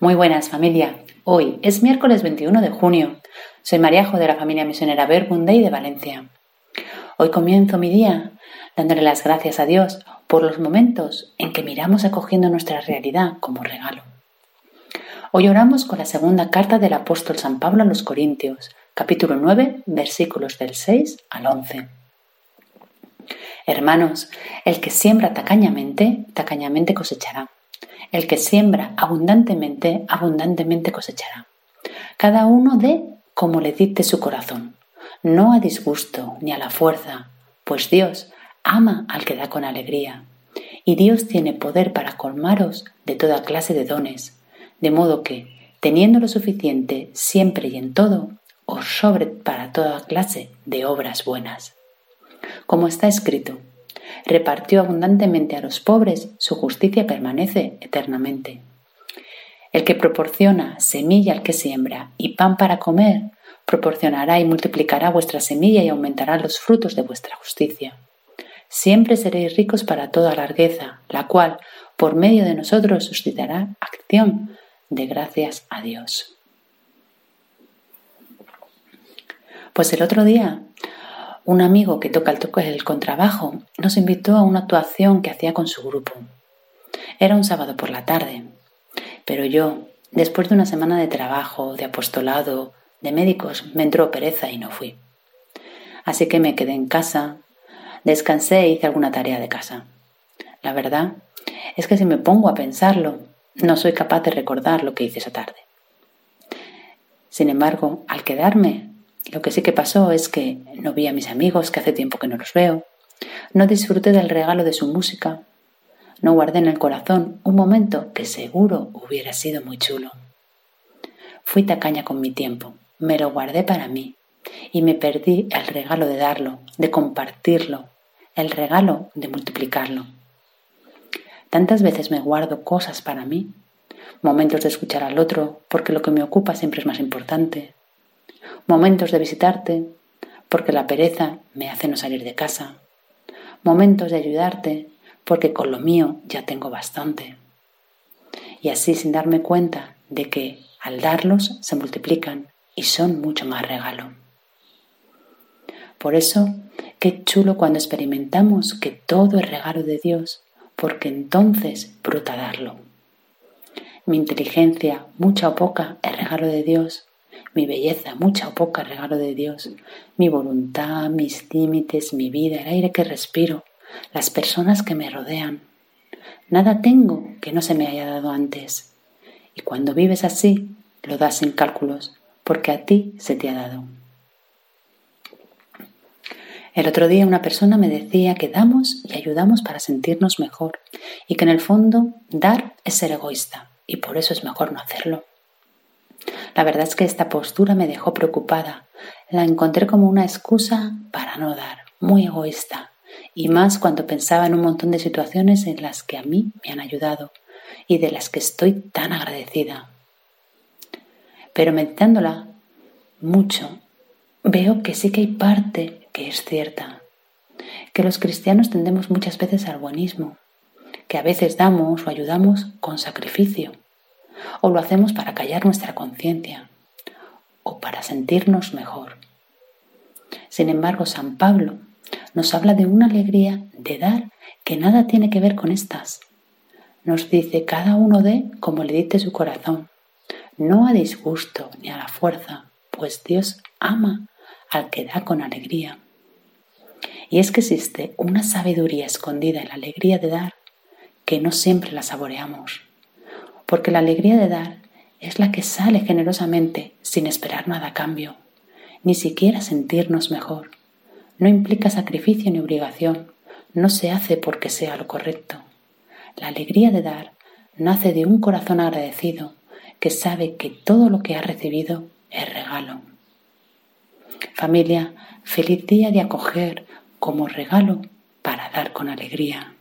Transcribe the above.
Muy buenas familia. Hoy es miércoles 21 de junio. Soy Mariajo de la familia misionera Verbunday de Valencia. Hoy comienzo mi día dándole las gracias a Dios por los momentos en que miramos acogiendo nuestra realidad como regalo. Hoy oramos con la segunda carta del apóstol San Pablo a los Corintios, capítulo 9, versículos del 6 al 11. Hermanos, el que siembra tacañamente, tacañamente cosechará. El que siembra abundantemente, abundantemente cosechará. Cada uno dé como le dicte su corazón, no a disgusto ni a la fuerza, pues Dios ama al que da con alegría. Y Dios tiene poder para colmaros de toda clase de dones, de modo que, teniendo lo suficiente siempre y en todo, os sobre para toda clase de obras buenas. Como está escrito, repartió abundantemente a los pobres, su justicia permanece eternamente. El que proporciona semilla al que siembra y pan para comer, proporcionará y multiplicará vuestra semilla y aumentará los frutos de vuestra justicia. Siempre seréis ricos para toda largueza, la cual, por medio de nosotros, suscitará acción de gracias a Dios. Pues el otro día un amigo que toca el, toque del contrabajo nos invitó a una actuación que hacía con su grupo. Era un sábado por la tarde, pero yo, después de una semana de trabajo, de apostolado, de médicos, me entró pereza y no fui. Así que me quedé en casa, descansé e hice alguna tarea de casa. La verdad es que si me pongo a pensarlo, no soy capaz de recordar lo que hice esa tarde. Sin embargo, al quedarme, lo que sí que pasó es que no vi a mis amigos, que hace tiempo que no los veo. No disfruté del regalo de su música. No guardé en el corazón un momento que seguro hubiera sido muy chulo. Fui tacaña con mi tiempo, me lo guardé para mí y me perdí el regalo de darlo, de compartirlo, el regalo de multiplicarlo. Tantas veces me guardo cosas para mí, momentos de escuchar al otro, porque lo que me ocupa siempre es más importante, momentos de visitarte, porque la pereza me hace no salir de casa, momentos de ayudarte, porque con lo mío ya tengo bastante. Y así sin darme cuenta de que al darlos se multiplican y son mucho más regalo. Por eso, qué chulo cuando experimentamos que todo es regalo de Dios, porque entonces bruta darlo. Mi inteligencia, mucha o poca, es regalo de Dios, mi belleza, mucha o poca regalo de Dios, mi voluntad, mis límites, mi vida, el aire que respiro, las personas que me rodean. Nada tengo que no se me haya dado antes. Y cuando vives así, lo das en cálculos, porque a ti se te ha dado. El otro día una persona me decía que damos y ayudamos para sentirnos mejor y que en el fondo dar es ser egoísta y por eso es mejor no hacerlo. La verdad es que esta postura me dejó preocupada. La encontré como una excusa para no dar, muy egoísta, y más cuando pensaba en un montón de situaciones en las que a mí me han ayudado y de las que estoy tan agradecida. Pero meditándola mucho, veo que sí que hay parte que es cierta, que los cristianos tendemos muchas veces al buenismo, que a veces damos o ayudamos con sacrificio o lo hacemos para callar nuestra conciencia o para sentirnos mejor. Sin embargo, San Pablo nos habla de una alegría de dar que nada tiene que ver con estas. Nos dice cada uno de como le dicte su corazón, no a disgusto ni a la fuerza, pues Dios ama al que da con alegría. Y es que existe una sabiduría escondida en la alegría de dar que no siempre la saboreamos porque la alegría de dar es la que sale generosamente sin esperar nada a cambio, ni siquiera sentirnos mejor. No implica sacrificio ni obligación, no se hace porque sea lo correcto. La alegría de dar nace de un corazón agradecido que sabe que todo lo que ha recibido es regalo. Familia, feliz día de acoger como regalo para dar con alegría.